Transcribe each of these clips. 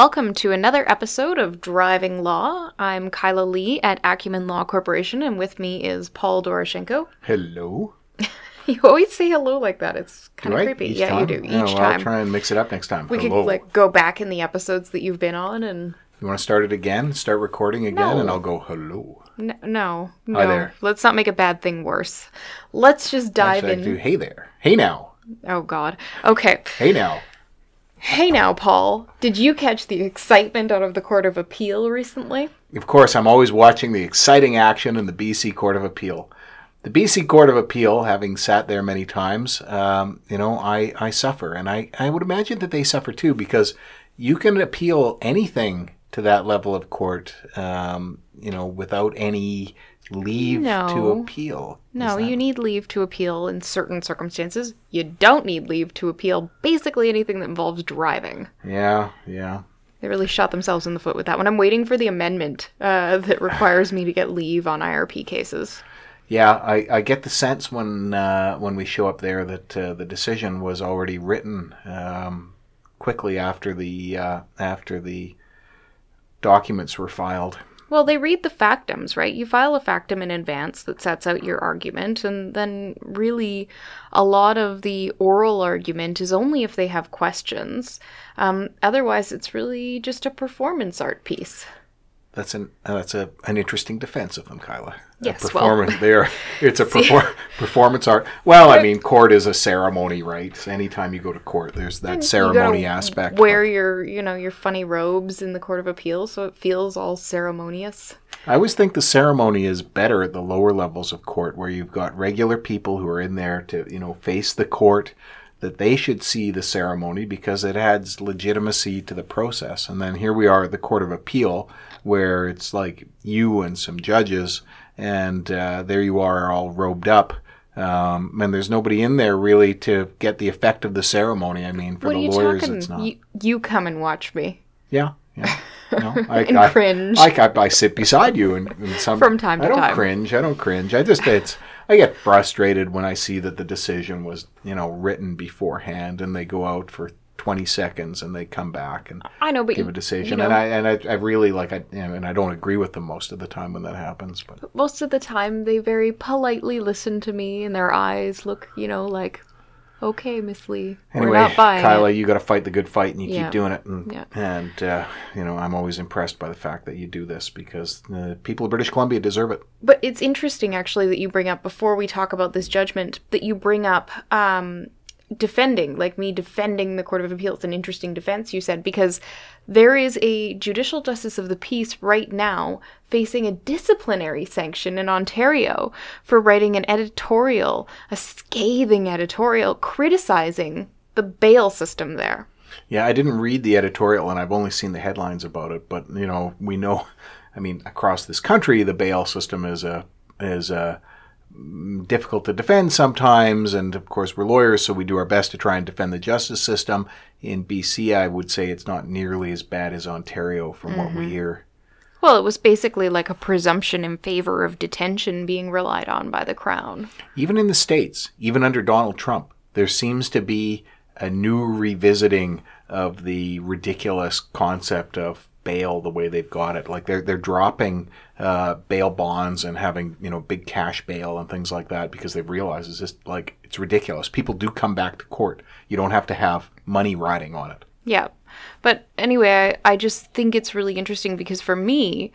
Welcome to another episode of Driving Law. I'm Kyla Lee at Acumen Law Corporation, and with me is Paul Doroshenko. Hello. You always say hello like that. It's kind Do of I? creepy. Each yeah, time? you do. Each Yeah, well, time. I'll try and mix it up next time. we could like go back in the episodes that you've been on and You want to start it again? Start recording again, and I'll go hello. n- no, no. Hi there. Let's not make a bad thing worse. Let's just dive Actually, I in. do, hey there. Hey now. Oh God. Okay. Hey now. Hey now, Paul. Did you catch the excitement out of the Court of Appeal recently? Of course, I'm always watching the exciting action in the BC Court of Appeal. The BC Court of Appeal, having sat there many times, um, you know, I, I suffer. And I, I would imagine that they suffer too because you can appeal anything to that level of court, um, you know, without any leave no. to appeal. No, that- you need leave to appeal in certain circumstances. You don't need leave to appeal basically anything that involves driving. Yeah, yeah. They really shot themselves in the foot with that one. I'm waiting for the amendment uh, that requires me to get leave on IRP cases. Yeah, I, I get the sense when uh, when we show up there that uh, the decision was already written um, quickly after the uh, after the documents were filed. Well, they read the factums, right? You file a factum in advance that sets out your argument, and then really a lot of the oral argument is only if they have questions. Um, otherwise, it's really just a performance art piece. That's an uh, that's a an interesting defense of them, Kyla. Yes, a well- performance. there, it's a perfor- performance art. Well, I mean, court is a ceremony, right? So anytime you go to court, there's that ceremony aspect. Wear but your, you know, your funny robes in the court of appeal, so it feels all ceremonious. I always think the ceremony is better at the lower levels of court, where you've got regular people who are in there to, you know, face the court. That they should see the ceremony because it adds legitimacy to the process. And then here we are at the Court of Appeal, where it's like you and some judges, and uh, there you are all robed up. Um, and there's nobody in there really to get the effect of the ceremony. I mean, for what the lawyers, talking? it's not. You, you come and watch me. Yeah, yeah. No, I, And I, cringe. I, I, I sit beside you, and, and some From time to time, I don't time. cringe. I don't cringe. I just it's I get frustrated when I see that the decision was you know written beforehand, and they go out for twenty seconds and they come back and I know, but give you- a decision, you and I and I, I really like I and I don't agree with them most of the time when that happens, but most of the time they very politely listen to me, and their eyes look, you know, like, okay, Miss Lee, Anyway, we're not buying Kyla, it. you got to fight the good fight, and you Yeah. keep doing it. And, Yeah. and uh, you know, I'm always impressed by the fact that you do this because the people of British Columbia deserve it. But it's interesting, actually, that you bring up before we talk about this judgment that you bring up um, defending, like me defending the Court of Appeal. It's an interesting defense, you said, because there is a judicial justice of the peace right now facing a disciplinary sanction in Ontario for writing an editorial, a scathing editorial criticizing the bail system there. Yeah, I didn't read the editorial, and I've only seen the headlines about it. But you know, we know, I mean, across this country, the bail system is a is a difficult to defend sometimes, and of course, we're lawyers, so we do our best to try and defend the justice system. In BC, I would say it's not nearly as bad as Ontario, from what we mm-hmm. hear. Well, it was basically like a presumption in favor of detention being relied on by the Crown. Even in the states, even under Donald Trump, there seems to be a new revisiting of the ridiculous concept of bail the way they've got it. Like they're they're dropping uh, bail bonds and having you know big cash bail and things like that because they've realized it's just like it's ridiculous. People do come back to court. You don't have to have money riding on it. Yeah. But anyway, I, I just think it's really interesting because for me,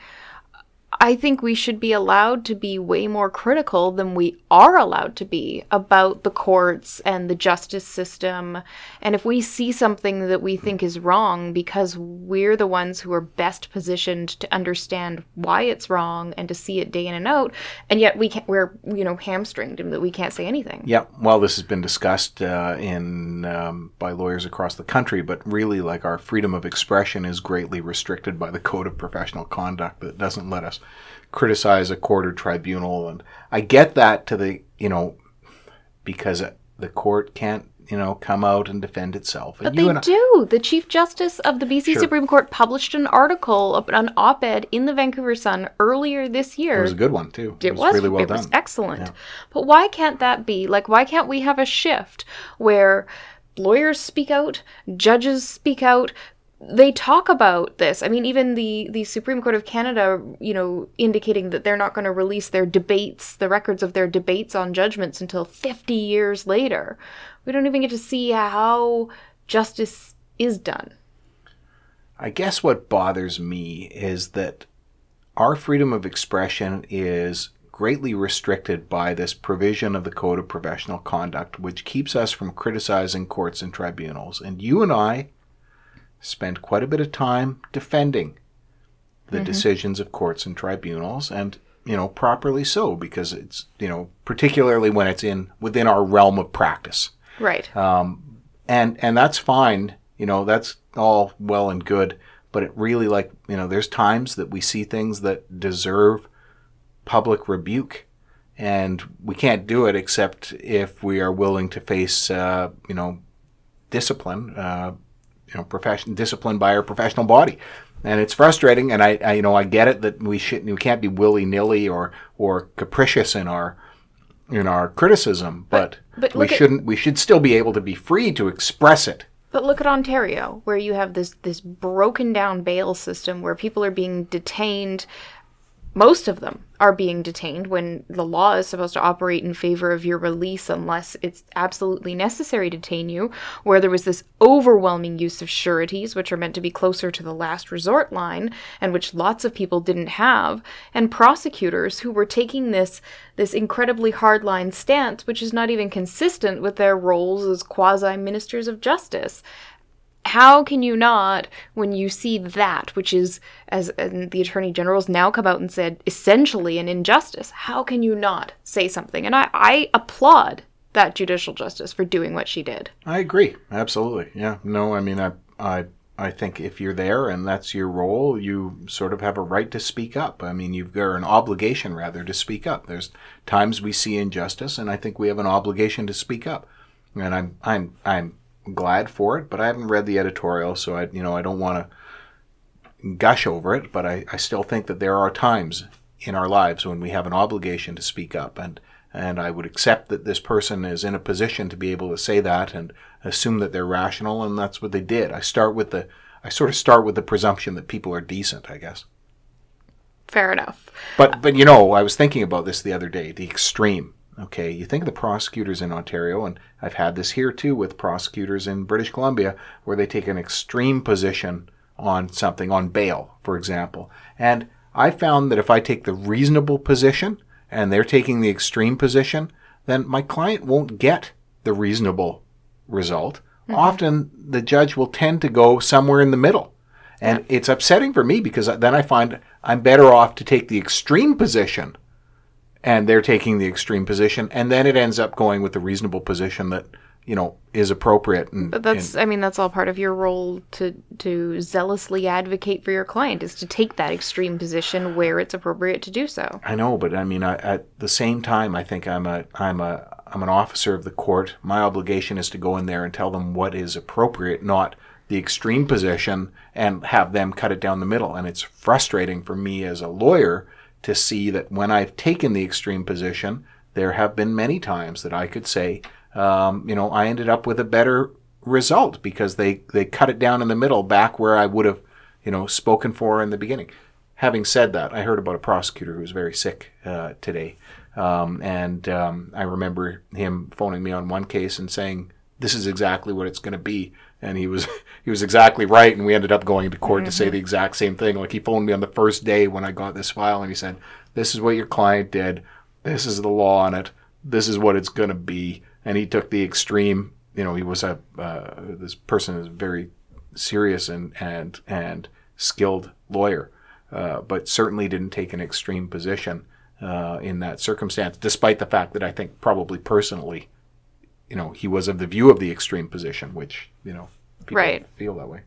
I think we should be allowed to be way more critical than we are allowed to be about the courts and the justice system. And if we see something that we think is wrong because we're the ones who are best positioned to understand why it's wrong and to see it day in and out, and yet we can't, we're, you know, hamstringed and that we can't say anything. Yeah, well, this has been discussed uh, in um, by lawyers across the country, but really, like our freedom of expression is greatly restricted by the Code of Professional Conduct that doesn't let us criticize a court or tribunal, and I get that to the you know because the court can't you know come out and defend itself. And But they I- do. The Chief Justice of the BC Sure. Supreme Court published an article, an op-ed in the Vancouver Sun earlier this year. It was a good one too. It was really well it done. was excellent. But why can't that be? Like why can't we have a shift where lawyers speak out, judges speak out, they talk about this. I mean even the the Supreme Court of Canada, you know, indicating that they're not going to release their debates, the records of their debates on judgments until 50 years later. We don't even get to see how justice is done. I guess what bothers me is that our freedom of expression is greatly restricted by this provision of the Code of Professional Conduct, which keeps us from criticizing courts and tribunals. And you and I spend quite a bit of time defending the decisions of courts and tribunals, and you know properly so because it's you know particularly when it's in within our realm of practice Right. and and that's fine you know that's all well and good but it really like you know there's times that we see things that deserve public rebuke and we can't do it except if we are willing to face uh, you know discipline uh, you know profession discipline by our professional body and it's frustrating and I, I you know I get it that we should we can't be willy-nilly or or capricious in our in our criticism but, but we shouldn't we should still be able to be free to express it But look at Ontario, where you have this this broken down bail system where people are being detained. Most of them are being detained when the law is supposed to operate in favor of your release unless it's absolutely necessary to detain you. Where there was this overwhelming use of sureties, which are meant to be closer to the last resort line, and which lots of people didn't have, and prosecutors who were taking this this incredibly hardline stance, which is not even consistent with their roles as quasi ministers of justice how can you not when you see that which is as and the attorney general's now come out and said essentially an injustice how can you not say something and i, I applaud that judicial justice for doing what she did I agree. Absolutely. Yeah. No, I mean, I, I, I think if you're there and that's your role, you sort of have a right to speak up. I mean, you've got an obligation rather to speak up. There's times we see injustice, and I think we have an obligation to speak up. And I'm, I'm, I'm glad for it, but I haven't read the editorial, so I, you know, I don't want to gush over it. But I, I still think that there are times in our lives when we have an obligation to speak up and and I would accept that this person is in a position to be able to say that and assume that they're rational and that's what they did. I start with the I sort of start with the presumption that people are decent, I guess. fair enough But but you know, I was thinking about this the other day, the extreme. Okay, you think of the prosecutors in Ontario, and I've had this here too with prosecutors in British Columbia, where they take an extreme position on something, on bail, for example. And I found that if I take the reasonable position and they're taking the extreme position, then my client won't get the reasonable result. Mm-hmm. Often the judge will tend to go somewhere in the middle. And it's upsetting for me because then I find I'm better off to take the extreme position and they're taking the extreme position and then it ends up going with the reasonable position that, you know, is appropriate and but that's i mean that's all part of your role to to zealously advocate for your client is to take that extreme position where it's appropriate to do so I know, but I mean, I, at the same time, I think I'm a I'm a I'm an officer of the court. My obligation is to go in there and tell them what is appropriate, not the extreme position, and have them cut it down the middle. And it's frustrating for me as a lawyer to see that when I've taken the extreme position, there have been many times that I could say, um, you know, I ended up with a better result because they they cut it down in the middle, back where I would have, you know, spoken for in the beginning. Having said that, I heard about a prosecutor who was very sick uh, today, um, and um, I remember him phoning me on one case and saying, "This is exactly what it's going to be," and he was he was exactly right. And we ended up going to court to say the exact same thing. Like he phoned me on the first day when I got this file, and he said, "This is what your client did. This is the law on it. This is what it's going to be." And he took the extreme. You know, he was a uh, this person is very serious and and and skilled lawyer uh, but certainly didn't take an extreme position uh, in that circumstance, despite the fact that I think probably personally, you know, he was of the view of the extreme position, which, you know, people Right. feel that way.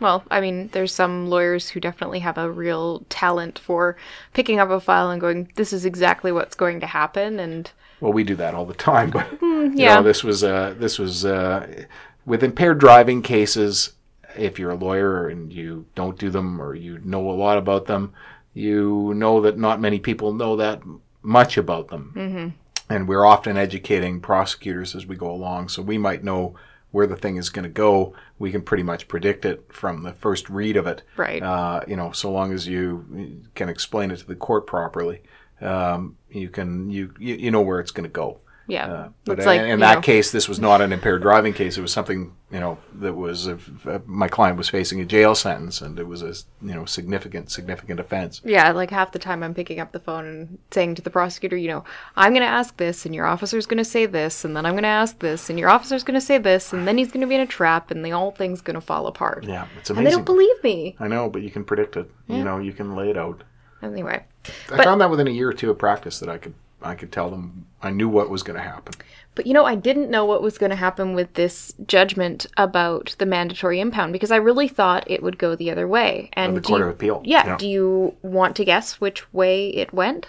Well, I mean, there's some lawyers who definitely have a real talent for picking up a file and going, "This is exactly what's going to happen," and Well, we do that all the time, but you yeah. know, this was uh, this was uh, with impaired driving cases. If you're a lawyer and you don't do them, or you know a lot about them, you know that not many people know that much about them, mm-hmm. and we're often educating prosecutors as we go along. So we might know where the thing is going to go. We can pretty much predict it from the first read of it, Right. Uh, you know, so long as you can explain it to the court properly, um, you can you you, you know where it's going to go. Yeah, Uh, but it's like in, you in that know, case, this was not an impaired driving case. It was something you know that was uh, uh, my client was facing a jail sentence, and it was a you know significant significant offense. Yeah, like half the time I'm picking up the phone and saying to the prosecutor, you know, I'm going to ask this, and your officer's going to say this, and then I'm going to ask this, and your officer's going to say this, and then he's going to be in a trap, and the whole thing's going to fall apart. Yeah, it's And they don't believe me. I know, but you can predict it. Yeah. You know, you can lay it out. Anyway, I But- found that within a year or two of practice that I could I could tell them I knew what was going to happen. But you know, I didn't know what was going to happen with this judgment about the mandatory impound because I really thought it would go the other way. And the Court you- of Appeal, Yeah, yeah. Do you want to guess which way it went?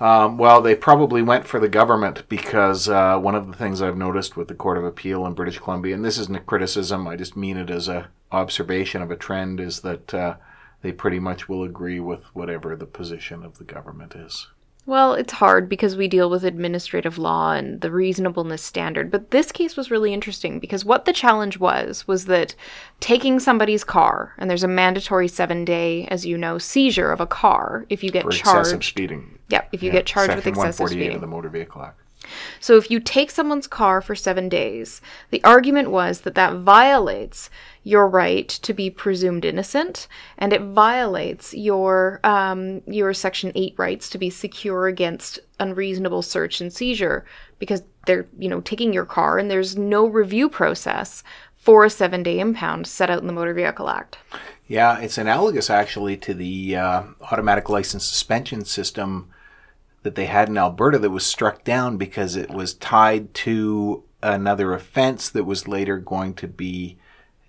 Um, well, they probably went for the government because uh, one of the things I've noticed with the Court of Appeal in British Columbia, and this isn't a criticism, I just mean it as a observation of a trend, is that uh, they pretty much will agree with whatever the position of the government is. Well, it's hard because we deal with administrative law and the reasonableness standard. But this case was really interesting because what the challenge was was that taking somebody's car, and there's a mandatory seven day, as you know, seizure of a car if you get charged For excessive charged. speeding. Yeah, if you get charged with excessive 148 speeding. of the Motor Vehicle Act. So if you take someone's car for seven days, the argument was that that violates your right to be presumed innocent, and it violates your um, your Section Eight rights to be secure against unreasonable search and seizure because they're you know taking your car and there's no review process for a seven day impound set out in the Motor Vehicle Act. Yeah, it's analogous actually to the uh, automatic license suspension system that they had in Alberta that was struck down because it was tied to another offense that was later going to be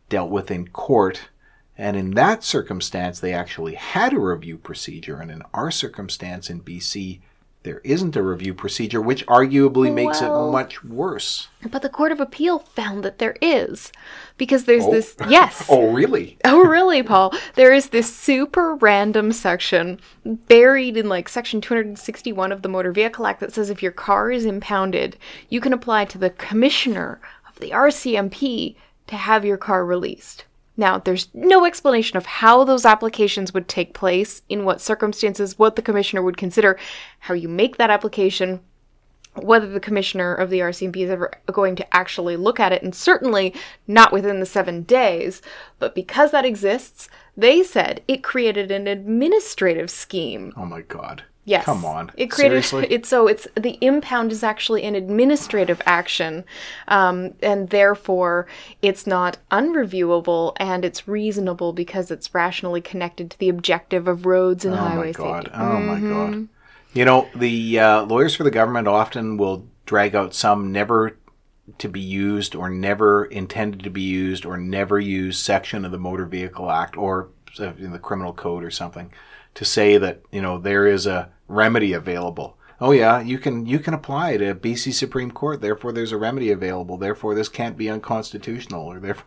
dealt with in court. And in that circumstance, they actually had a review procedure. And in our circumstance in BC, there isn't a review procedure, which arguably makes Well- it much worse. But the Court of Appeal found that there is because there's oh. this yes. Oh, really? Oh, really, Paul? There is this super random section buried in like section 261 of the Motor Vehicle Act that says if your car is impounded, you can apply to the commissioner of the RCMP to have your car released. Now, there's no explanation of how those applications would take place, in what circumstances, what the commissioner would consider, how you make that application, whether the commissioner of the RCMP is ever going to actually look at it, and certainly not within the seven days. But because that exists, they said it created an administrative scheme. Oh, my God. Yes, Come on. It created Seriously? it's so it's the impound is actually an administrative action, um, and therefore it's not unreviewable and it's reasonable because it's rationally connected to the objective of roads and highways. Oh my highway god! safety. Oh my Mm-hmm. god! You know the uh, lawyers for the government often will drag out some never to be used or never intended to be used or never used section of the Motor Vehicle Act or uh, in the Criminal Code or something to say that you know there is a remedy available. Oh yeah, you can you can apply to BC Supreme Court. Therefore, there's a remedy available. Therefore, this can't be unconstitutional. Or therefore,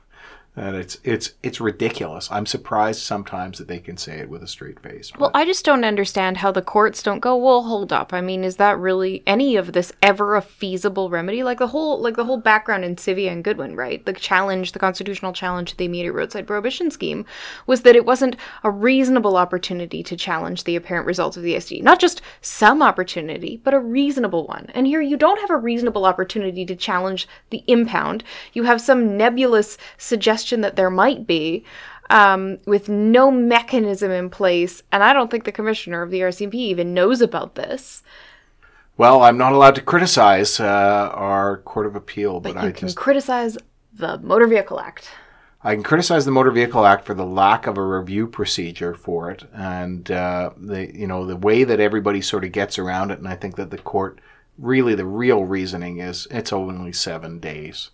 and it's it's it's ridiculous. I'm surprised sometimes that they can say it with a straight face. Well, I just don't understand how the courts don't go, well, hold up. I mean, is that really any of this ever a feasible remedy? Like the whole like the whole background in Sivia and Goodwin, right? The challenge, the constitutional challenge to the immediate roadside prohibition scheme was that it wasn't a reasonable opportunity to challenge the apparent results of the SD. Not just some opportunity, but a reasonable one. And here you don't have a reasonable opportunity to challenge the impound. You have some nebulous suggestion that there might be um, with no mechanism in place. And I don't think the commissioner of the RCMP even knows about this. Well, I'm not allowed to criticize uh, our Court of Appeal, but, But I can just criticize the Motor Vehicle Act. I can criticize the Motor Vehicle Act for the lack of a review procedure for it, and uh, the you know the way that everybody sort of gets around it. And I think that the court really the real reasoning is it's only seven days.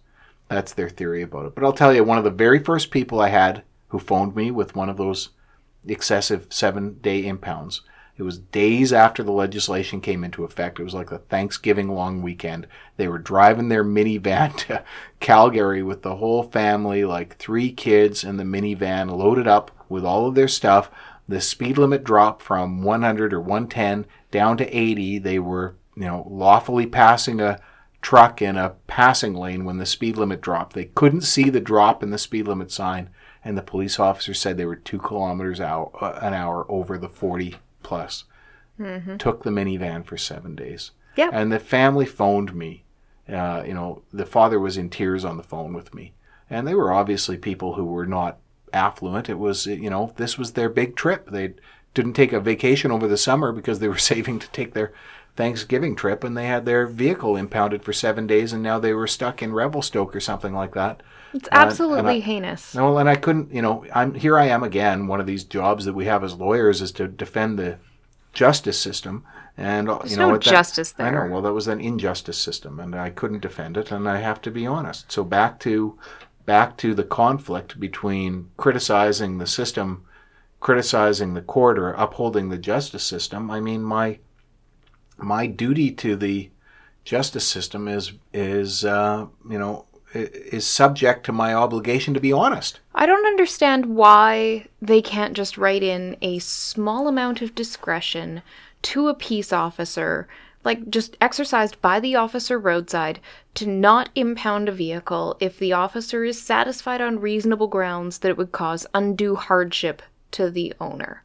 That's their theory about it. But I'll tell you, one of the very first people I had who phoned me with one of those excessive seven day impounds. It was days after the legislation came into effect. It was like the Thanksgiving long weekend. They were driving their minivan to Calgary with the whole family, like three kids in the minivan, loaded up with all of their stuff. The speed limit dropped from 100 or 110 down to 80. They were, you know, lawfully passing a truck in a passing lane when the speed limit dropped. They couldn't see the drop in the speed limit sign, and the police officer said they were two kilometers hour, uh, an hour over the 40 plus. Took the minivan for seven days. Yeah. And the family phoned me. Uh, you know, the father was in tears on the phone with me. And they were obviously people who were not affluent. It was, you know, this was their big trip. They didn't take a vacation over the summer because they were saving to take their Thanksgiving trip and they had their vehicle impounded for seven days and now they were stuck in Revelstoke or something like that. It's and absolutely I- heinous. No, and I couldn't, you know, I'm here I am again. One of these jobs that we have as lawyers is to defend the justice system, and uh, you know no what that- justice I there. know. Well, that was an injustice system, and I couldn't defend it, and I have to be honest. So back to back to the conflict between criticizing the system, criticizing the court, or upholding the justice system. I mean, my my duty to the justice system is is uh, you know is subject to my obligation to be honest. I don't understand why they can't just write in a small amount of discretion to a peace officer, like just exercised by the officer roadside, to not impound a vehicle if the officer is satisfied on reasonable grounds that it would cause undue hardship to the owner.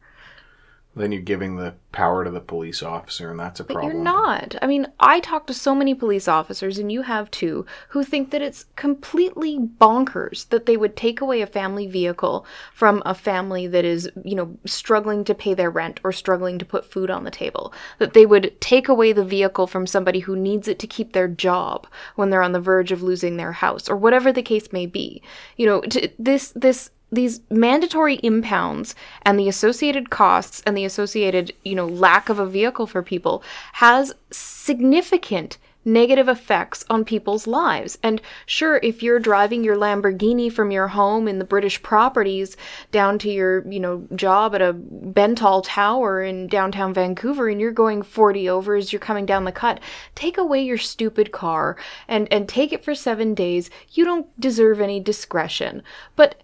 Then you're giving the power to the police officer, and that's a But problem. you're not. I mean, I talk to so many police officers, and you have too, who think that it's completely bonkers that they would take away a family vehicle from a family that is, you know, struggling to pay their rent or struggling to put food on the table. That they would take away the vehicle from somebody who needs it to keep their job when they're on the verge of losing their house or whatever the case may be. You know, t- this this these mandatory impounds and the associated costs and the associated, you know, lack of a vehicle for people has significant negative effects on people's lives. And sure, if you're driving your Lamborghini from your home in the British properties down to your, you know, job at a Bentall Tower in downtown Vancouver and you're going 40 over as you're coming down the cut, take away your stupid car and and take it for 7 days. You don't deserve any discretion. But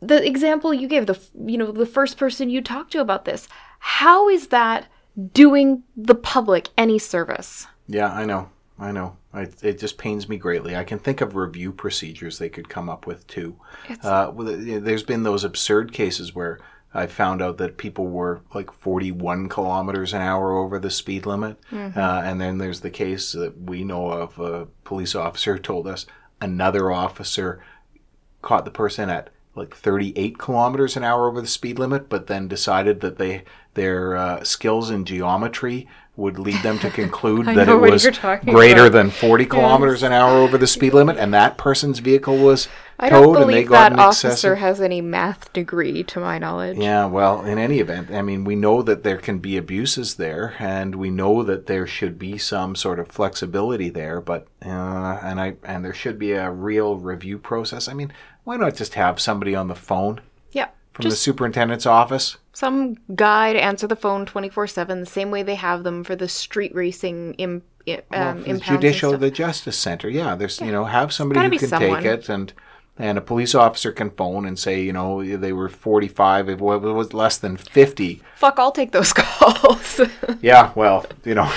the example you gave the you know the first person you talked to about this how is that doing the public any service Yeah, I know. I know. I, it just pains me greatly. I can think of review procedures they could come up with too. Uh, well, you know, there's been those absurd cases where I found out that people were like 41 kilometers an hour over the speed limit, uh, and then there's the case that we know of. A police officer told us another officer caught the person at like 38 kilometers an hour over the speed limit, but then decided that they their uh, skills in geometry would lead them to conclude that it was greater about. than 40 kilometers an hour over the speed limit, and that person's vehicle was i towed, and they got that an officer has any math degree to my knowledge Yeah, well, in any event, I mean, we know that there can be abuses there, and we know that there should be some sort of flexibility there, but uh, and I and there should be a real review process. I mean, why not just have somebody on the phone yeah from the superintendent's office? some guy to answer the phone 24-7 the same way they have them for the street racing Im- i- um, the judicial, the justice center. Yeah, there's you know have somebody who can someone. take it and. And a police officer can phone and say, you know, they were 45, it wa- it was less than 50. fuck i'll take those calls Yeah, well, you know,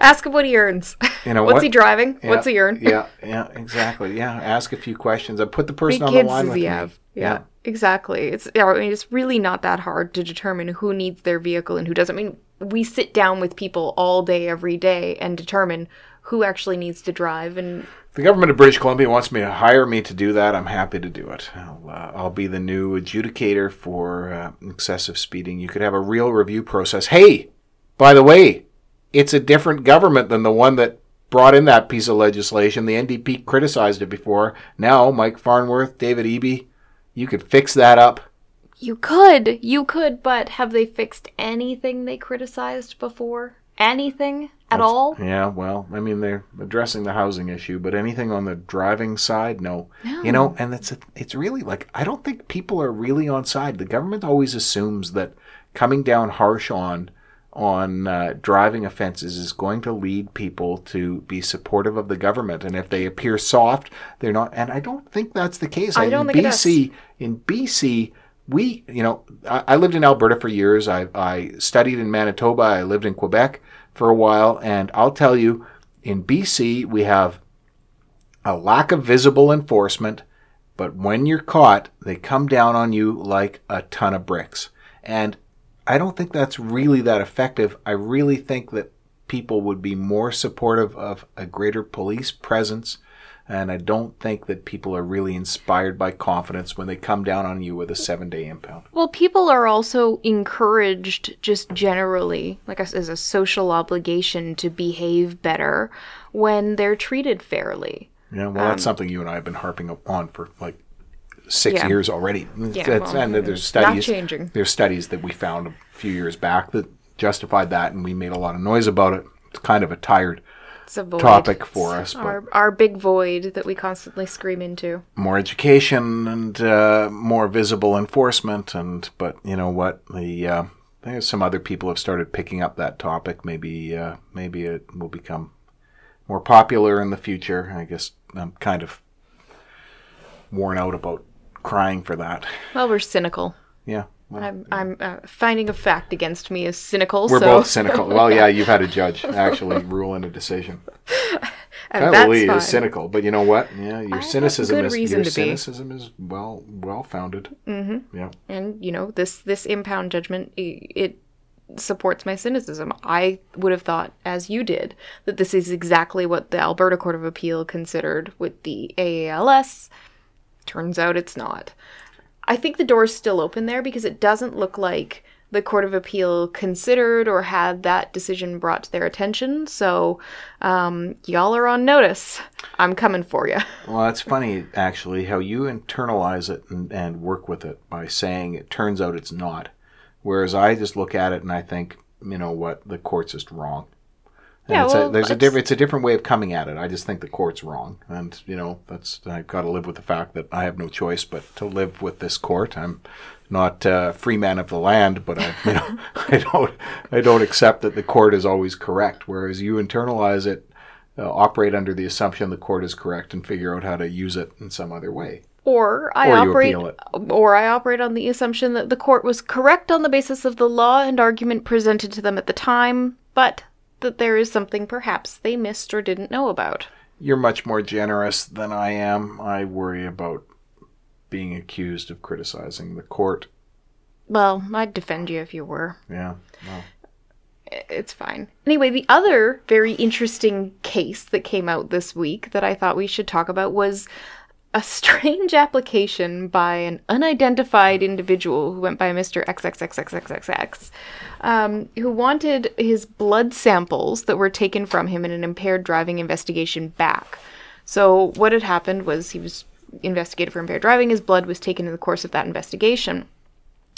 ask him what he earns You know what's what? he driving Yeah, what's he earn yeah, yeah, exactly. Yeah, ask a few questions. I put the person on the line does with he me. have? Yeah, exactly. It's I mean, it's really not that hard to determine who needs their vehicle and who doesn't. I mean, we sit down with people all day, every day, and determine who actually needs to drive. And The government of British Columbia wants me to hire me to do that. I'm happy to do it. I'll, uh, I'll be the new adjudicator for uh, excessive speeding. You could have a real review process. Hey, by the way, it's a different government than the one that brought in that piece of legislation. The NDP criticized it before. Now, Mike Farnworth, David Eby, you could fix that up. you could, you could, but have they fixed anything they criticized before? Anything at all. Yeah, well, I mean they're addressing the housing issue, but anything on the driving side, no. no. You know, and it's it's really like I don't think people are really on side. The government always assumes that coming down harsh on on uh, driving offenses is going to lead people to be supportive of the government, and if they appear soft, they're not. And I don't think that's the case. I don't in think. BC, in BC, we, you know, I, I lived in Alberta for years. I, I studied in Manitoba. I lived in Quebec for a while. And I'll tell you, in BC, we have a lack of visible enforcement. But when you're caught, they come down on you like a ton of bricks. And I don't think that's really that effective. I really think that people would be more supportive of a greater police presence. And I don't think that people are really inspired by confidence when they come down on you with a seven day impound. Well, people are also encouraged, just generally, like as a social obligation, to behave better when they're treated fairly. Yeah, well, that's um, something you and I have been harping on for like six Yeah. years already. That's- well, and there's studies. There's studies that we found a few years back that justified that, and we made a lot of noise about it. It's kind of a tired a topic for us, but Our, our big void that we constantly scream into. more education and uh, more visible enforcement. And but you know what, the uh, some other people have started picking up that topic. Maybe uh, maybe it will become more popular in the future. I guess I'm kind of worn out about crying for that. Well, we're cynical. Yeah. Well, I'm, I'm uh, finding a fact against me is cynical. we're so, both cynical. Well, yeah, you've had a judge actually rule in a decision. and Kyle that's Lee is cynical, but you know what? Yeah, your have cynicism is your to be. cynicism is well well founded. Mm-hmm. Yeah. and you know this this impound judgment it supports my cynicism i would have thought as you did that this is exactly what the alberta court of appeal considered with the aals turns out it's not. I think the door's still open there because it doesn't look like the court of appeal considered or had that decision brought to their attention. So um, y'all are on notice. I'm coming for you Well, that's funny actually how you internalize it and, and work with it by saying it turns out it's not, whereas I just look at it and I think you know what the court's just wrong. And Yeah, it's well, a, there's a it's- different it's a different way of coming at it. I just think the court's wrong, and you know that's I've got to live with the fact that I have no choice but to live with this court. I'm not a free man of the land, but I you know I don't I don't accept that the court is always correct. Whereas you internalize it, uh, operate under the assumption the court is correct, and figure out how to use it in some other way. Or I Or operate or I operate on the assumption that the court was correct on the basis of the law and argument presented to them at the time, but that there is something perhaps they missed or didn't know about. You're much more generous than I am. I worry about being accused of criticizing the court. Well, I'd defend you if you were. Yeah. Well, It's fine. Anyway, the other very interesting case that came out this week that I thought we should talk about was a strange application by an unidentified individual who went by Mr. XXXXXXX, um, who wanted his blood samples that were taken from him in an impaired driving investigation back. So, what had happened was he was investigated for impaired driving, his blood was taken in the course of that investigation.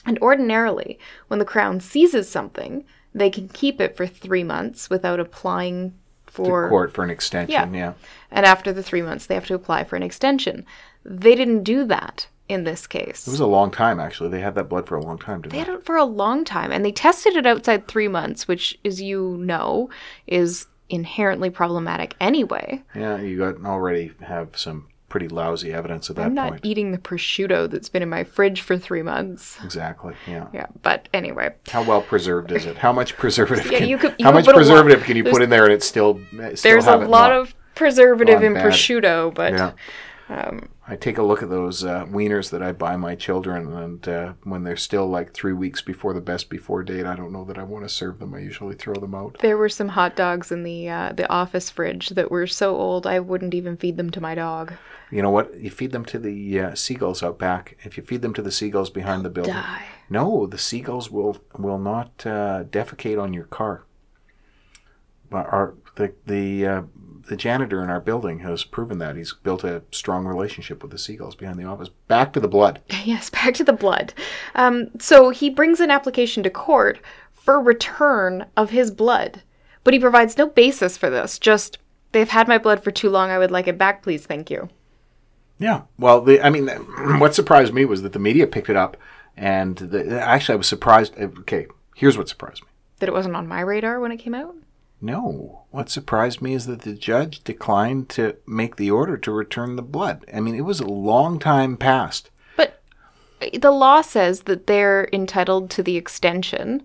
And ordinarily, when the Crown seizes something, they can keep it for three months without applying for. court for an extension. Yeah. Yeah. And after the three months, they have to apply for an extension. They didn't do that in this case. It was a long time, actually. They had that blood for a long time, didn't they they? had it for a long time, and they tested it outside three months, which, as you know, is inherently problematic anyway. Yeah, you got already have some pretty lousy evidence at that I'm not point. eating the prosciutto that's been in my fridge for three months. Exactly. Yeah. Yeah, but anyway. How well preserved is it? How much preservative? Yeah, can, you could- you how much preservative can you put in there and it still, it still There's a lot of preservative in bad. prosciutto, but Yeah. um, I take a look at those uh, wieners that I buy my children, and uh, when they're still like three weeks before the best before date, I don't know that I want to serve them. I usually throw them out. there were some hot dogs in the uh, the office fridge that were so old I wouldn't even feed them to my dog. You know what? You feed them to the uh, seagulls out back. If you feed them to the seagulls behind the building, Die. no, the seagulls will will not uh, defecate on your car. But our the the uh, the janitor in our building has proven that he's built a strong relationship with the seagulls behind the office. Back to the blood. Yes, back to the blood. Um, so he brings an application to court for return of his blood, But he provides no basis for this. Just they've had my blood for too long. I would like it back, please. Thank you. Yeah. Well, the, I mean, what surprised me was that the media picked it up, and the, actually, I was surprised. Okay, here's what surprised me. That it wasn't on my radar when it came out. No. What surprised me is that the judge declined to make the order to return the blood. I mean, it was a long time past. But uh, the law says that they're entitled to the extension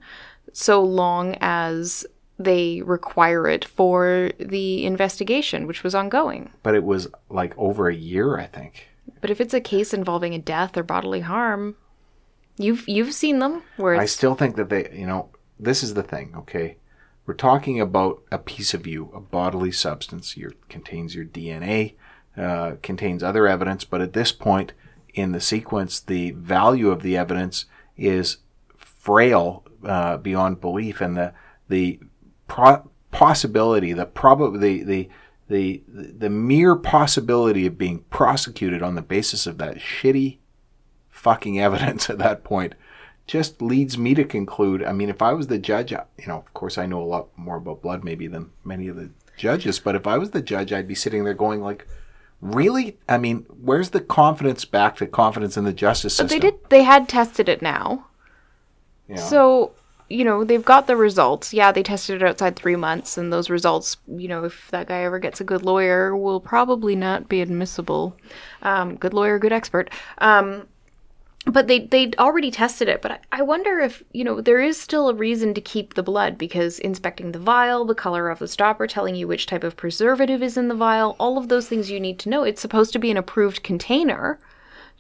so long as they require it for the investigation, which was ongoing. But it was like over a year, I think. But if it's a case involving a death or bodily harm, you've you've seen them where I still think that they, you know, this is the thing, okay? We're talking about a piece of you, a bodily substance. Your contains your DNA, uh, contains other evidence, but at this point in the sequence, the value of the evidence is frail uh, beyond belief, and the the pro- possibility, the prob- the, the the the mere possibility of being prosecuted on the basis of that shitty fucking evidence at that point just leads me to conclude. I mean, if I was the judge, you know, of course, I know a lot more about blood maybe than many of the judges, but if I was the judge, I'd be sitting there going like, "Really? I mean, where's the confidence back to confidence in the justice system? but system?" they did they had tested it now. Know? So, you know, they've got the results. Yeah, they tested it outside three months, and those results, you know, if that guy ever gets a good lawyer, will probably not be admissible. Um, good lawyer, good expert. Um, but they they'd already tested it. But I, I wonder if you know there is still a reason to keep the blood because inspecting the vial, the color of the stopper, telling you which type of preservative is in the vial, all of those things you need to know. It's supposed to be an approved container.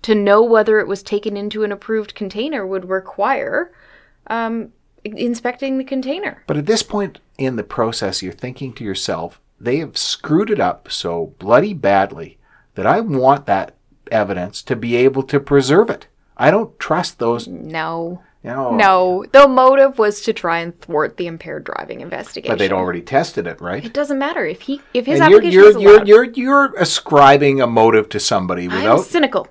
To know whether it was taken into an approved container would require um, inspecting the container. But at this point in the process, you're thinking to yourself, they have screwed it up so bloody badly that I want that evidence to be able to preserve it. I don't trust those. No. Know, No. The motive was to try and thwart the impaired driving investigation. But they'd already tested it, right? It doesn't matter if he if his and you're you're, is you're allowed. you're you're ascribing a motive to somebody I'm without cynical.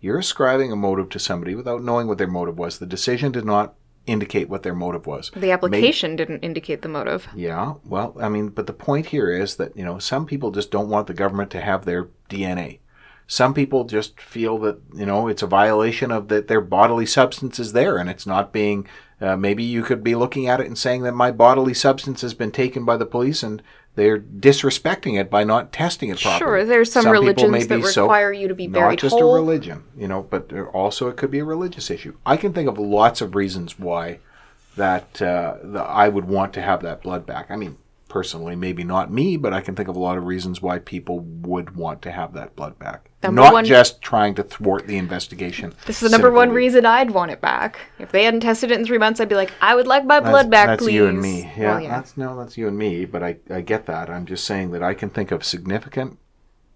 you're ascribing a motive to somebody without knowing what their motive was. The decision did not indicate what their motive was. The application didn't indicate the motive. Yeah, well, I mean, but the point here is that, you know, some people just don't want the government to have their DNA. Some people just feel that, you know, it's a violation of that their bodily substance is there and it's not being, uh, maybe you could be looking at it and saying that my bodily substance has been taken by the police and they're disrespecting it by not testing it properly. Sure, there's some, people religions that so- require you to be buried not just whole. a religion, you know, but also it could be a religious issue. I can think of lots of reasons why that uh, the, I would want to have that blood back. I mean, personally, maybe not me, but I can think of a lot of reasons why people would want to have that blood back. Number not one- just trying to thwart the investigation. This is the number one reason I'd want it back. If they hadn't tested it in three months, I'd be like, I would like my blood That's- back, that's please. you and me. Yeah, Well, yeah. that's no, that's you and me. But I, I get that. I'm just saying that I can think of significant,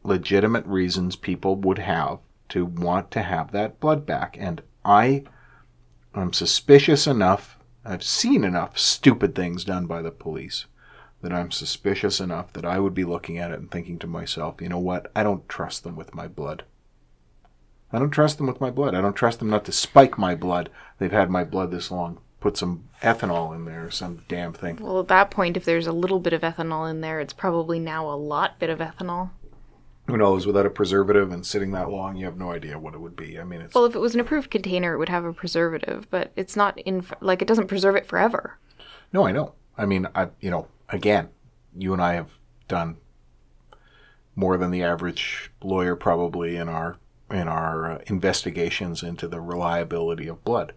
legitimate reasons people would have to want to have that blood back, and I am suspicious enough. I've seen enough stupid things done by the police that I'm suspicious enough that I would be looking at it and thinking to myself, you know what? I don't trust them with my blood. I don't trust them with my blood. I don't trust them not to spike my blood. They've had my blood this long. Put some ethanol in there or some damn thing. Well, at that point, if there's a little bit of ethanol in there, it's probably now a lot bit of ethanol. Who knows? Without a preservative and sitting that long, you have no idea what it would be. I mean, it's Well, if it was an approved container, it would have a preservative, but it's not in, like, it doesn't preserve it forever. no, I know. I mean, I you know, again, you and I have done more than the average lawyer probably in our in our uh, investigations into the reliability of blood.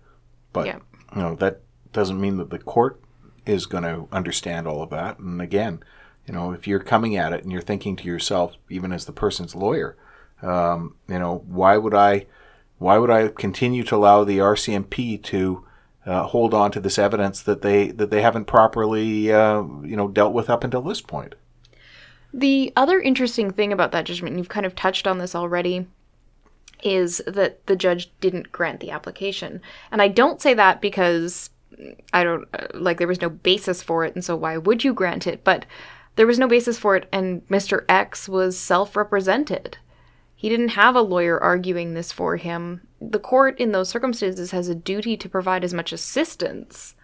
But Yeah. you know that doesn't mean that the court is going to understand all of that. And again, you know, if you're coming at it and you're thinking to yourself, even as the person's lawyer, um, you know, why would I, why would I continue to allow the RCMP to uh, hold on to this evidence that they that they haven't properly, uh, you know, dealt with up until this point? The other interesting thing about that judgment, and you've kind of touched on this already, is that the judge didn't grant the application. And I don't say that because I don't uh, like there was no basis for it, and so why would you grant it? But there was no basis for it, and Mr. X was self represented. He didn't have a lawyer arguing this for him. The court, in those circumstances, has a duty to provide as much assistance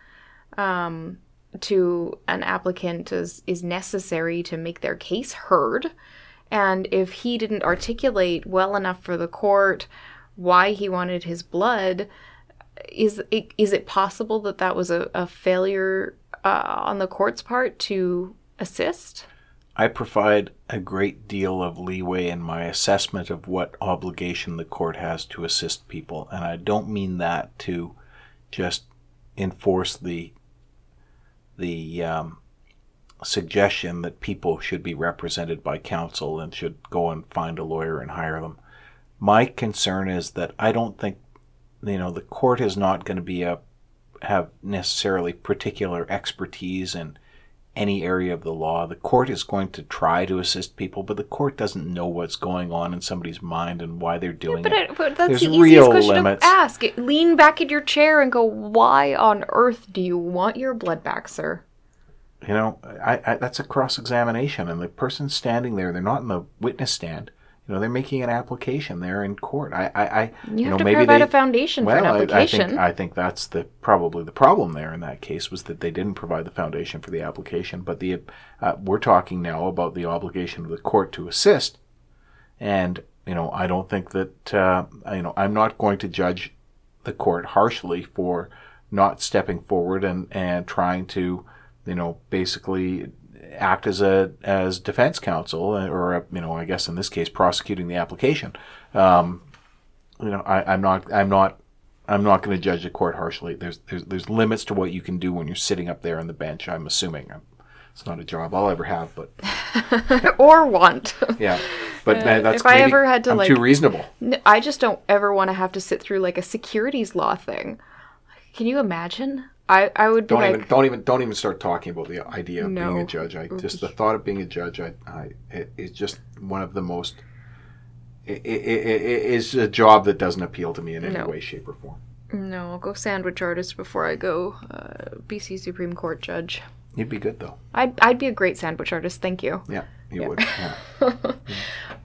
um, to an applicant as is necessary to make their case heard. And if he didn't articulate well enough for the court why he wanted his blood, is it, is it possible that that was a, a failure uh, on the court's part to assist? I provide a great deal of leeway in my assessment of what obligation the court has to assist people, and I don't mean that to just enforce the the um, suggestion that people should be represented by counsel and should go and find a lawyer and hire them. My concern is that I don't think you know the court is not going to be a have necessarily particular expertise in any area of the law. The court is going to try to assist people, but the court doesn't know what's going on in somebody's mind and why they're doing But, it. it, but that's There's the easiest question limits. to ask. Lean back in your chair and go, "Why on earth do you want your blood back, sir?" You know, I, I, that's a cross examination, and the person standing there, they're not in the witness stand. You know, they're making an application. They're in court. I, I, I You have know, to maybe provide they, a foundation well, for an I- application. I, think I think that's the probably the problem there in that case was that they didn't provide the foundation for the application. But the uh, we're talking now about the obligation of the court to assist, and you know, I don't think that uh, you know I'm not going to judge the court harshly for not stepping forward and and trying to you know basically act as a as defense counsel uh, or uh, you know I guess in this case prosecuting the application. Um, you know I, I'm not I'm not I'm not going to judge the court harshly. There's, there's there's limits to what you can do when you're sitting up there on the bench. I'm assuming I'm, it's not a job I'll ever have, but or want. yeah. But uh, that's if I ever had to, I'm like- too reasonable. N- I just don't ever want to have to sit through like a securities law thing. Can you imagine? I, I would be Don't like, even don't even don't even start talking about the idea of being a judge. I just the thought of being a judge, I, I it is just one of the most. It, it, it, it is a job that doesn't appeal to me in any No. way, shape, or form. no, I'll go sandwich artist before I go uh, BC Supreme Court judge. You'd be good though. I'd, I'd be a great sandwich artist, thank you. Yeah, you would. Yeah.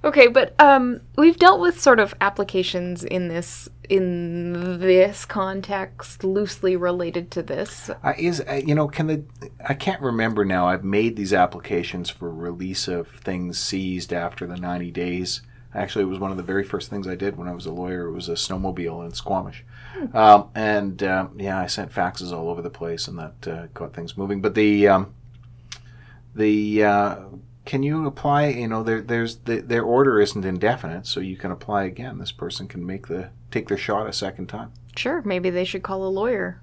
Okay, but um, we've dealt with sort of applications in this in this context, loosely related to this. Uh, is uh, you know can the I can't remember now. I've made these applications for release of things seized after the ninety days. Actually, it was one of the very first things I did when I was a lawyer. It was a snowmobile in Squamish, um, and um, yeah, I sent faxes all over the place, and that uh, got things moving. But the um, the uh, can you apply? You know, there, there's the, their order isn't indefinite, so you can apply again. This person can make the take their shot a second time. Sure, maybe they should call a lawyer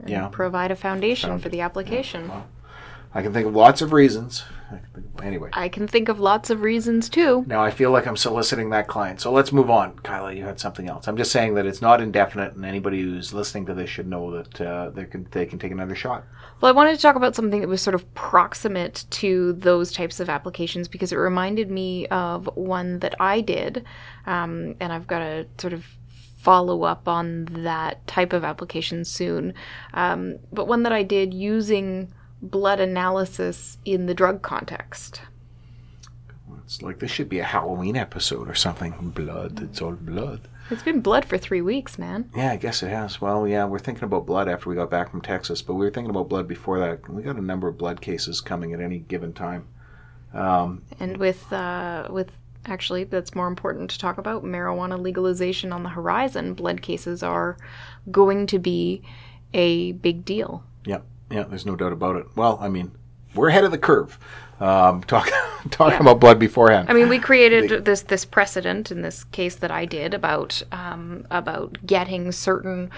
and Yeah. provide a foundation for the application. I can think of lots of reasons. I can think of- Anyway. I can think of lots of reasons too. Now I feel like I'm soliciting that client. So let's move on. Kyla, you had something else. I'm just saying that it's not indefinite, and anybody who's listening to this should know that uh, they can they can take another shot. Well, I wanted to talk about something that was sort of proximate to those types of applications because it reminded me of one that I did, um, and I've got to sort of follow up on that type of application soon. Um, but one that I did using blood analysis in the drug context. It's like this should be a Halloween episode or something. Blood. It's all blood. It's been blood for three weeks, man. Yeah, I guess it has. Well, yeah, we're thinking about blood after we got back from Texas, but we were thinking about blood before that. We got a number of blood cases coming at any given time. Um, And with uh, with actually, that's more important to talk about. Marijuana legalization on the horizon. Blood cases are going to be a big deal. Yeah, yeah, there's no doubt about it. Well, I mean, we're ahead of the curve. Um, talk, talking Yeah. about blood beforehand. I mean, we created this this precedent in this case that I did about um, about getting certain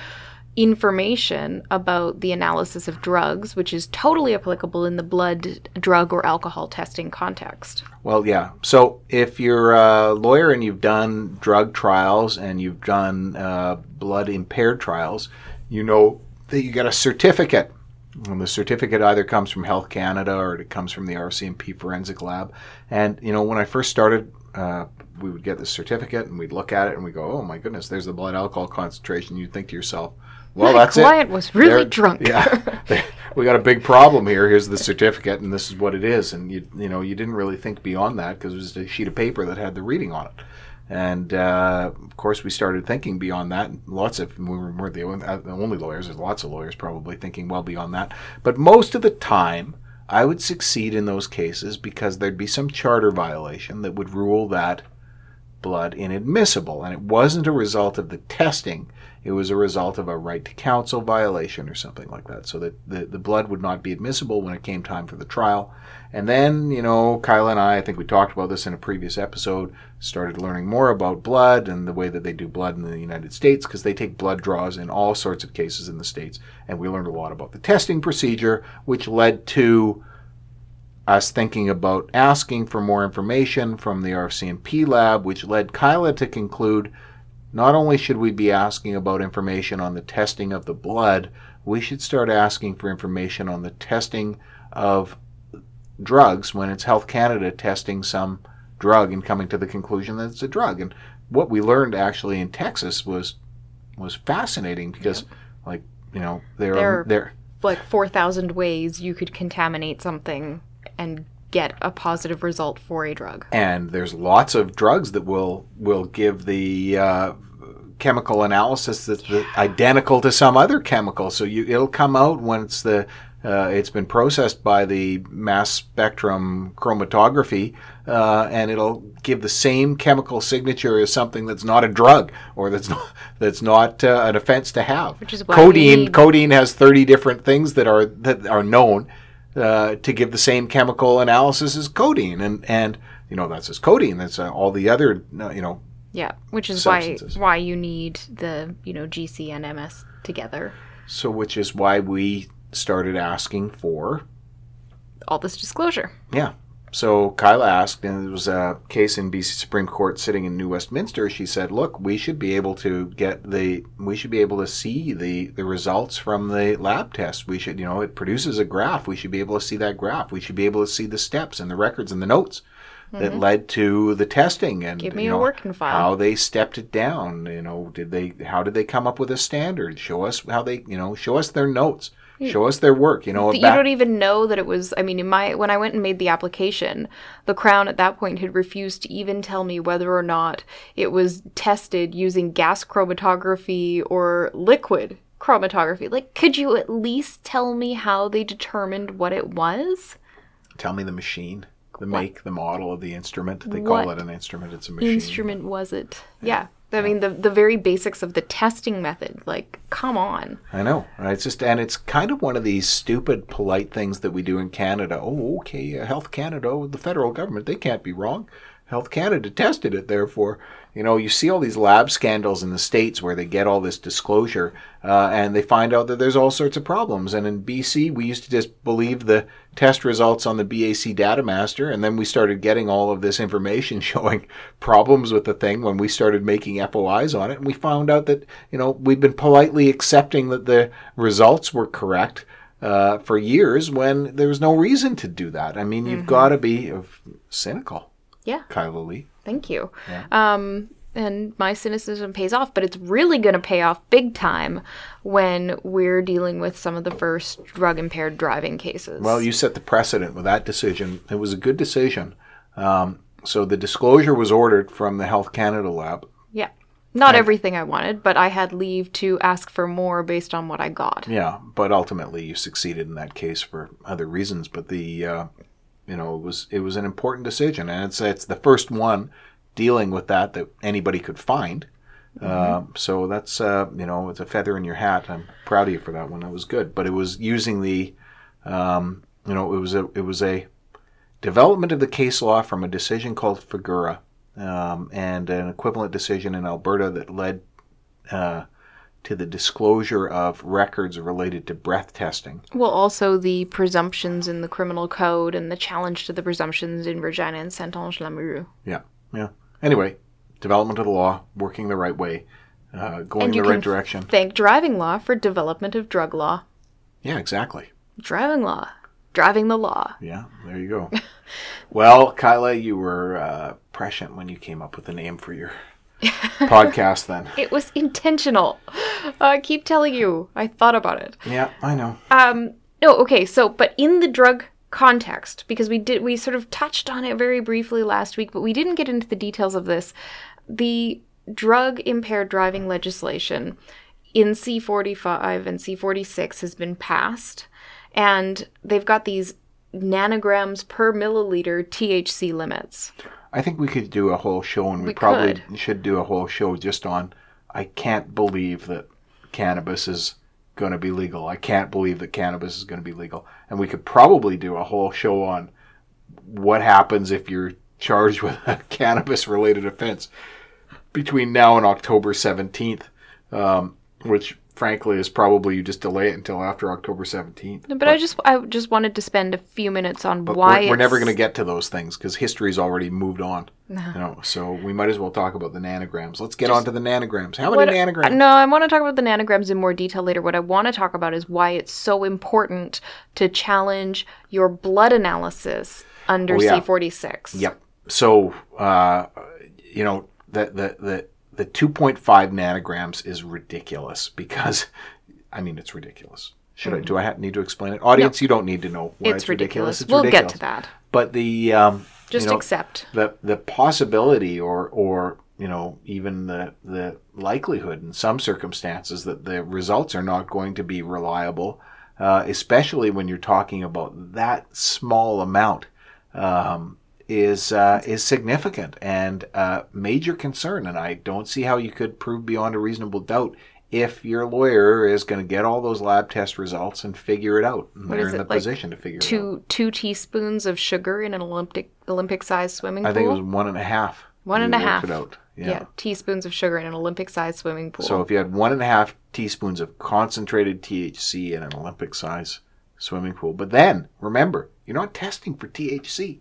information about the analysis of drugs, which is totally applicable in the blood, drug, or alcohol testing context. Well, yeah. So if you're a lawyer and you've done drug trials and you've done uh, blood impaired trials, you know that you get a certificate. And the certificate either comes from Health Canada or it comes from the RCMP Forensic Lab. And, you know, when I first started, uh, we would get the certificate and we'd look at it and we go, oh my goodness, there's the blood alcohol concentration. You'd think to yourself, well, My that's it. client was really There- drunk. Yeah, we got a big problem here. Here's the certificate, and this is what it is. And you, you know, you didn't really think beyond that because it was a sheet of paper that had the reading on it. And uh, of course, we started thinking beyond that. Lots of we were, weren't uh, the only lawyers. There's lots of lawyers probably thinking well beyond that. But most of the time, I would succeed in those cases because there'd be some charter violation that would rule that blood inadmissible, and it wasn't a result of the testing. It was a result of a right to counsel violation or something like that. So that the, the blood would not be admissible when it came time for the trial. And then, you know, Kyla and I, I think we talked about this in a previous episode, started learning more about blood and the way that they do blood in the United States because they take blood draws in all sorts of cases in the States. And we learned a lot about the testing procedure, which led to us thinking about asking for more information from the RCMP lab, which led Kyla to conclude not only should we be asking about information on the testing of the blood, we should start asking for information on the testing of drugs when it's Health Canada testing some drug and coming to the conclusion that it's a drug. And what we learned actually in Texas was was fascinating because, like, you know, there There- are there Like 4,000 ways you could contaminate something and get a positive result for a drug. and there's lots of drugs that will will give the uh, chemical analysis that's the- identical to some other chemical. So you it'll come out it's the uh, it's been processed by the mass spectrum chromatography, uh, and it'll give the same chemical signature as something that's not a drug or that's not that's not uh, an offense to have. Which is why codeine. Codeine has thirty different things that are that are known uh, to give the same chemical analysis as codeine, and and you know that's as codeine. That's uh, all the other uh, you know Yeah, which is Substances. why why you need the, you know, GC and MS together. So, which is why we started asking for, All this disclosure. yeah. So Kyla asked, and it was a case in BC Supreme Court sitting in New Westminster. She said, "Look, we should be able to get the, we should be able to see the the results from the lab test. We should, you know, it produces a graph. We should be able to see that graph. We should be able to see the steps and the records and the notes." That led to the testing and Mm-hmm. Give me you a know, working file. how they stepped it down. You know, did they? How did they come up with a standard? Show us how they. You know, show us their notes. Show us their work. You know, That you back- don't even know that it was i mean in my when i went and made the application the crown at that point had refused to even tell me whether or not it was tested using gas chromatography or liquid chromatography like could you at least tell me how they determined what it was Tell me the machine, the make, the model of the instrument. They call it an instrument. It's a machine. instrument was it yeah, i mean the the very basics of the testing method like come on I know. right? It's just, and it's kind of one of these stupid, polite things that we do in Canada. Oh, okay, uh, Health Canada, oh, the federal government, they can't be wrong. Health Canada tested it, therefore, you know, you see all these lab scandals in the states where they get all this disclosure, uh, and they find out that there's all sorts of problems. And in BC, we used to just believe the test results on the BAC Data Master, and then we started getting all of this information showing problems with the thing when we started making FOIs on it, and we found out that you know we've been politely accepting that the results were correct uh, for years when there was no reason to do that. I mean, you've got to be uh, cynical, yeah Kyla Lee. Thank you. Um, and my cynicism pays off, but it's really going to pay off big time when we're dealing with some of the first drug impaired driving cases. Well, you set the precedent with that decision. It was a good decision. Um, so the disclosure was ordered from the Health Canada lab. yeah. Not everything I wanted, but I had leave to ask for more based on what I got. Yeah, but ultimately you succeeded in that case for other reasons. But the uh, you know it was it was an important decision, and it's it's the first one dealing with that that anybody could find. Uh, so that's uh, you know it's a feather in your hat. I'm proud of you for that one. That was good, but it was using the um, you know it was a it was a development of the case law from a decision called Figura um, and an equivalent decision in Alberta that led uh, to the disclosure of records related to breath testing. Well, also the presumptions in the criminal code and the challenge to the presumptions in Regina and Saint-Onge-Lamoureux. Yeah, yeah. Anyway, development of the law, working the right way, uh, going the right direction. Thank driving law for development of drug law. Yeah, exactly. Driving law. Driving the law. Yeah, there you go. well, Kyla, you were uh, prescient when you came up with the name for your podcast. Then, It was intentional. I keep telling you, I thought about it. yeah, I know. Um, no, okay, so but in the drug context, because we did we sort of touched on it very briefly last week, but we didn't get into the details of this. the drug impaired driving legislation in C45 and C46 has been passed, and they've got these nanograms per milliliter THC limits. I think we could do a whole show, and we, We probably could. should do a whole show just on. I can't believe that cannabis is going to be legal. I can't believe that cannabis is going to be legal, and we could probably do a whole show on what happens if you're charged with a cannabis-related offense between now and October seventeenth, um, which frankly is probably you just delay it until after October seventeenth. But, I just I just wanted to spend a few minutes on why we're, we're never going to get to those things because history's already moved on. You know, so we might as well talk about the nanograms. Let's get on to the nanograms. How many What- nanograms? No, I want to talk about the nanograms in more detail later. What I want to talk about is why it's so important to challenge your blood analysis under Oh, yeah. C46. Yep. So uh, you know the the the the two point five nanograms is ridiculous because I mean it's ridiculous. Should I do I ha- need to explain it? Audience, you don't need to know why it's, It's ridiculous. It's we'll ridiculous. get to that. But the um, Just you know, accept. the the possibility or or you know even the the likelihood in some circumstances that the results are not going to be reliable, uh, especially when you're talking about that small amount, um, is uh, is significant and uh, major concern. And I don't see how you could prove beyond a reasonable doubt. If your lawyer is going to get all those lab test results and figure it out, and they're is in it, the like position to figure it out. Two two teaspoons of sugar in an Olympic Olympic sized swimming pool. I think it was one and a half. One and a half. It out. yeah. teaspoons of sugar in an Olympic sized swimming pool. So if you had one and a half teaspoons of concentrated THC in an Olympic sized swimming pool, but then remember, you're not testing for THC.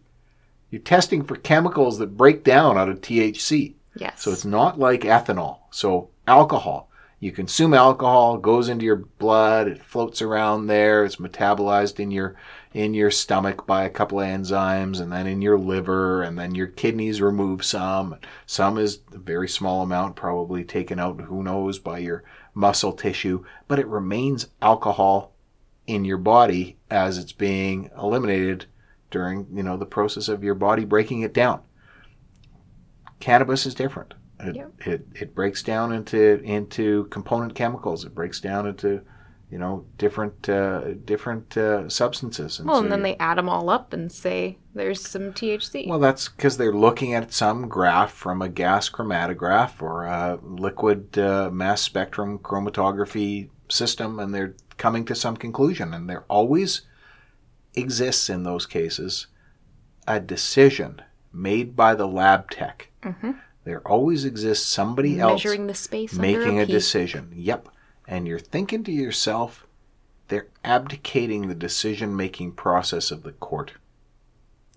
You're testing for chemicals that break down out of THC. yes. So it's not like ethanol. So alcohol. You consume alcohol, goes into your blood, it floats around there, it's metabolized in your in your stomach by a couple of enzymes and then in your liver and then your kidneys remove some. Some is a very small amount probably taken out who knows by your muscle tissue, but it remains alcohol in your body as it's being eliminated during, you know, the process of your body breaking it down cannabis is different. It, Yep. it it breaks down into into component chemicals. It breaks down into you know different uh, different uh, substances. well, so and then they add them all up and say there's some THC. well, that's because they're looking at some graph from a gas chromatograph or a liquid uh, mass spectrum chromatography system, and they're coming to some conclusion. And they're always exists in those cases a decision made by the lab tech. There always exists somebody else Measuring the space making a a, decision. Yep. And you're thinking to yourself, they're abdicating the decision making process of the court.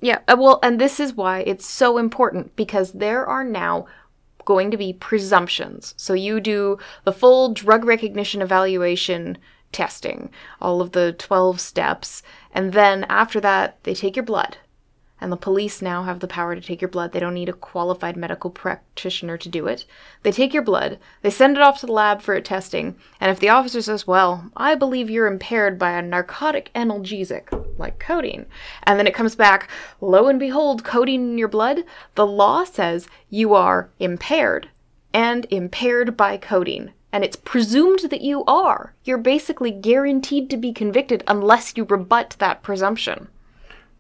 Yeah, uh, well, and this is why it's so important because there are now going to be presumptions. So you do the full drug recognition evaluation testing, all of the 12 steps, and then after that, they take your blood. And the police now have the power to take your blood. They don't need a qualified medical practitioner to do it. They take your blood, they send it off to the lab for testing, and if the officer says, Well, I believe you're impaired by a narcotic analgesic, like codeine, and then it comes back, lo and behold, codeine in your blood, the law says you are impaired and impaired by codeine. And it's presumed that you are. You're basically guaranteed to be convicted unless you rebut that presumption.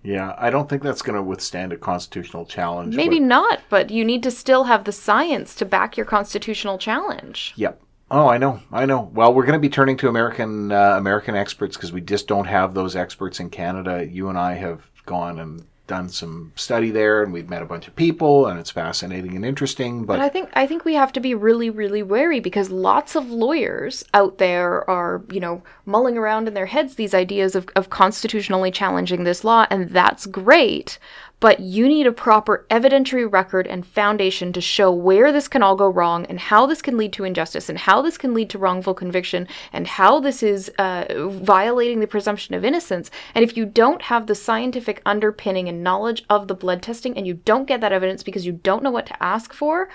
Yeah, I don't think that's going to withstand a constitutional challenge. Maybe but- not, but you need to still have the science to back your constitutional challenge. Yep. Oh, I know, I know. Well, we're going to be turning to American uh, American experts because we just don't have those experts in Canada. You and I have gone and done some study there, and we've met a bunch of people, and it's fascinating and interesting. But But I think I think we have to be really really wary because lots of lawyers out there are, you know, mulling around in their heads these ideas of, of constitutionally challenging this law and that's great, but you need a proper evidentiary record and foundation to show where this can all go wrong and how this can lead to injustice and how this can lead to wrongful conviction and how this is uh, violating the presumption of innocence. And if you don't have the scientific underpinning and knowledge of the blood testing and you don't get that evidence because you don't know what to ask for,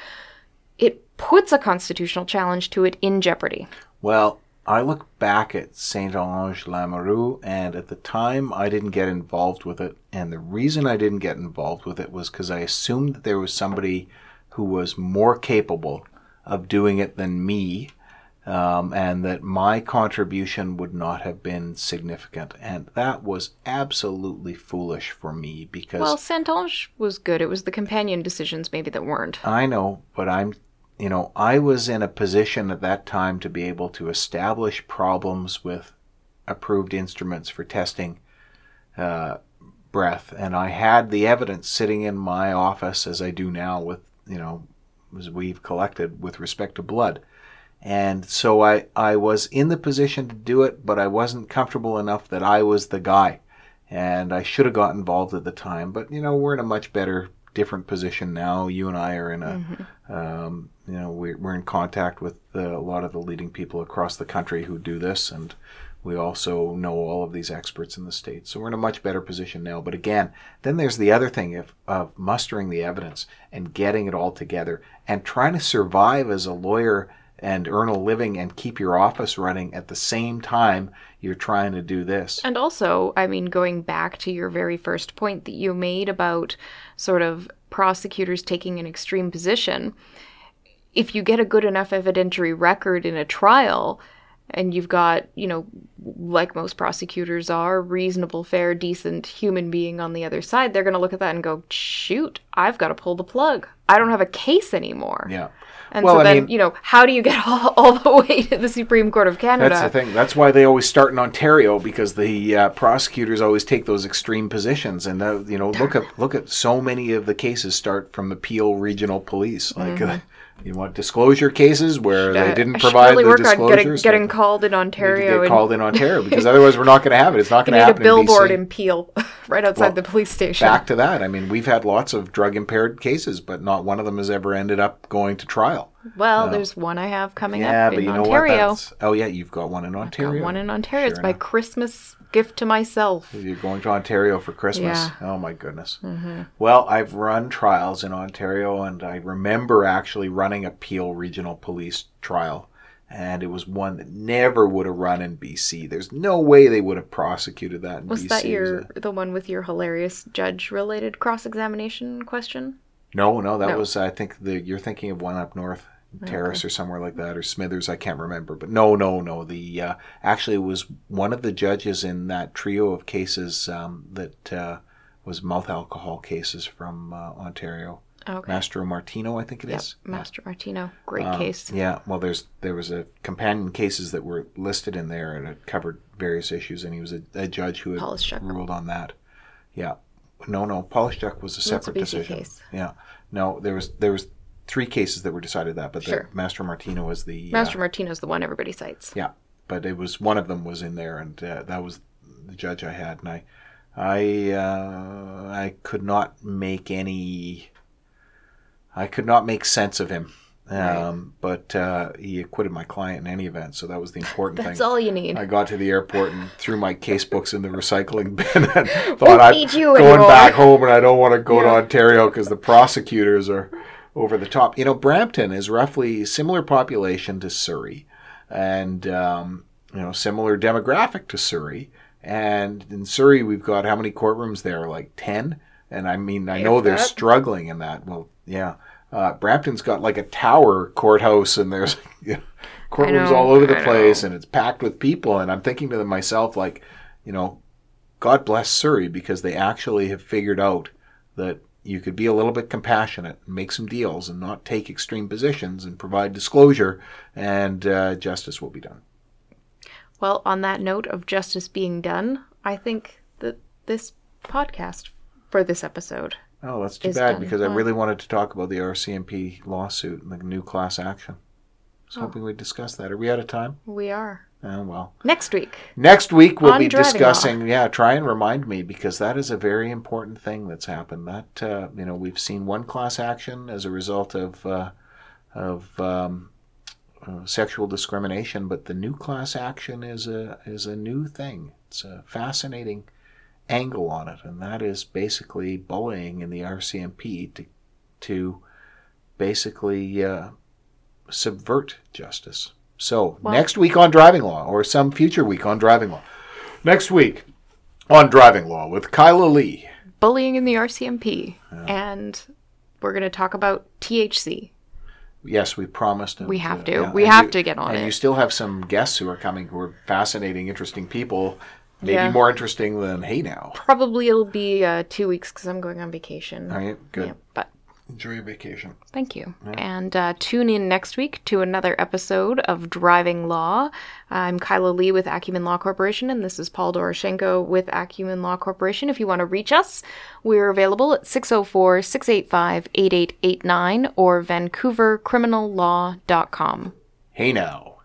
it puts a constitutional challenge to it in jeopardy. Well, I look back at Saint Onge Lamoureux, and at the time I didn't get involved with it. And the reason I didn't get involved with it was because I assumed that there was somebody who was more capable of doing it than me, um, and that my contribution would not have been significant. And that was absolutely foolish for me because Well, Saint Ange was good. It was the companion decisions maybe that weren't. I know, but I'm, you know, I was in a position at that time to be able to establish problems with approved instruments for testing uh, breath, and I had the evidence sitting in my office as I do now with, you know, as we've collected with respect to blood. And so I, I was in the position to do it, but I wasn't comfortable enough that I was the guy. And I should have got involved at the time. But, you know, we're in a much better, different position now. You and I are in a, um, you know, we're, we're in contact with uh, a lot of the leading people across the country who do this. And we also know all of these experts in the States. So we're in a much better position now. But again, then there's the other thing of, of mustering the evidence and getting it all together and trying to survive as a lawyer and earn a living and keep your office running at the same time you're trying to do this. And also, I mean, going back to your very first point that you made about sort of prosecutors taking an extreme position, if you get a good enough evidentiary record in a trial, and you've got, you know, like most prosecutors are, reasonable, fair, decent human being on the other side, they're going to look at that and go, shoot, I've got to pull the plug. I don't have a case anymore. Yeah. And Well, so I then, mean- you know, how do you get all, all the way to the Supreme Court of Canada? That's the thing. That's why they always start in Ontario because the uh, prosecutors always take those extreme positions. And uh, you know, look at look at so many of the cases start from the Peel Regional Police. Like uh, you want disclosure cases where they Mm-hmm. I- didn't should provide really the work on disclosures. getting, getting called in they Ontario get called in Ontario because otherwise we're not going to have it. It's not going to happen. need a billboard in in Peel, right outside Well, the police station. Back to that. I mean, we've had lots of drug impaired cases, but not one of them has ever ended up going to trial. well, there's one I have coming Yeah, up in Ontario. Oh yeah, you've got one in Got Ontario. one in Ontario. it's Sure my enough. Christmas gift to myself. You're going to Ontario for Christmas. Yeah. Oh my goodness. Mm-hmm. Well, I've run trials in Ontario, and I remember actually running a Peel Regional Police trial, and it was one that never would have run in BC. There's no way they would have prosecuted that in Was BC. that your a- the one with your hilarious judge-related cross-examination question? No, no, that No. was I think the you're thinking of one up north, Terrace or somewhere like that, or Smithers. I can't remember, but no, no, no. The uh, actually it was one of the judges in that trio of cases um, that uh, was mouth alcohol cases from uh, Ontario. Okay. Mastromartino, I think it Yep, is. Mastromartino, great Um, case. Yeah, well, there's there was a companion cases that were listed in there, and it covered various issues, and he was a, a judge who had ruled on that. Yeah, no, no, Polishchuk was a That's a separate BC decision. case. Yeah, no, there was there was three cases that were decided that, but Sure. the Mastromartino was the Master uh, Martino's the one everybody cites. yeah, but it was one of them was in there, and uh, that was the judge I had, and I, I, uh, I could not make any, I could not make sense of him. Um, But uh, he acquitted my client in any event, so that was the important That's thing. That's all you need. I got to the airport and threw my case books in the recycling bin and thought I'm need going anymore. back home and I don't want to go to Ontario because the prosecutors are over the top. You know, Brampton is roughly similar population to Surrey, and um, you know similar demographic to Surrey. And in Surrey, we've got how many courtrooms there? Like ten. And I mean, I know they're struggling in that. Well, yeah. Uh, Brampton's got like a tower courthouse, and there's you know, courtrooms know, all over the I place, know. and it's packed with people. And I'm thinking to myself, like, you know, God bless Surrey because they actually have figured out that you could be a little bit compassionate and make some deals and not take extreme positions and provide disclosure, and uh, justice will be done. Well, on that note of justice being done, I think that this podcast for this episode. Oh, that's too bad done. because I really wanted to talk about the RCMP lawsuit and the new class action. I was Oh. hoping we'd discuss that. Are we out of time? We are. Oh, well. Next week. Next week we'll be discussing. Yeah, try and remind me because that is a very important thing that's happened. That uh, you know we've seen one class action as a result of uh, of um, uh, sexual discrimination, but the new class action is a is a new thing. It's a fascinating angle on it, and that is basically bullying in the RCMP to to basically uh, subvert justice. So Well- next week on driving law, or some future week on driving law. Next week on driving law with Kyla Lee. Bullying in the RCMP. And we're going to talk about THC. Yes, we promised. and, We have to. yeah, We and have you- to get on and it. you still have some guests who are coming who are fascinating, interesting people. Maybe Yeah. more interesting than Hey Now. Probably it'll be uh, two weeks because I'm going on vacation. All right, good. Yeah, but Enjoy your vacation. Thank you. And uh, tune in next week to another episode of Driving Law. I'm Kyla Lee with Acumen Law Corporation, and this is Paul Doroshenko with Acumen Law Corporation. If you want to reach us, we're available at 604 685 8889 or vancouvercriminallaw.com. Hey Now.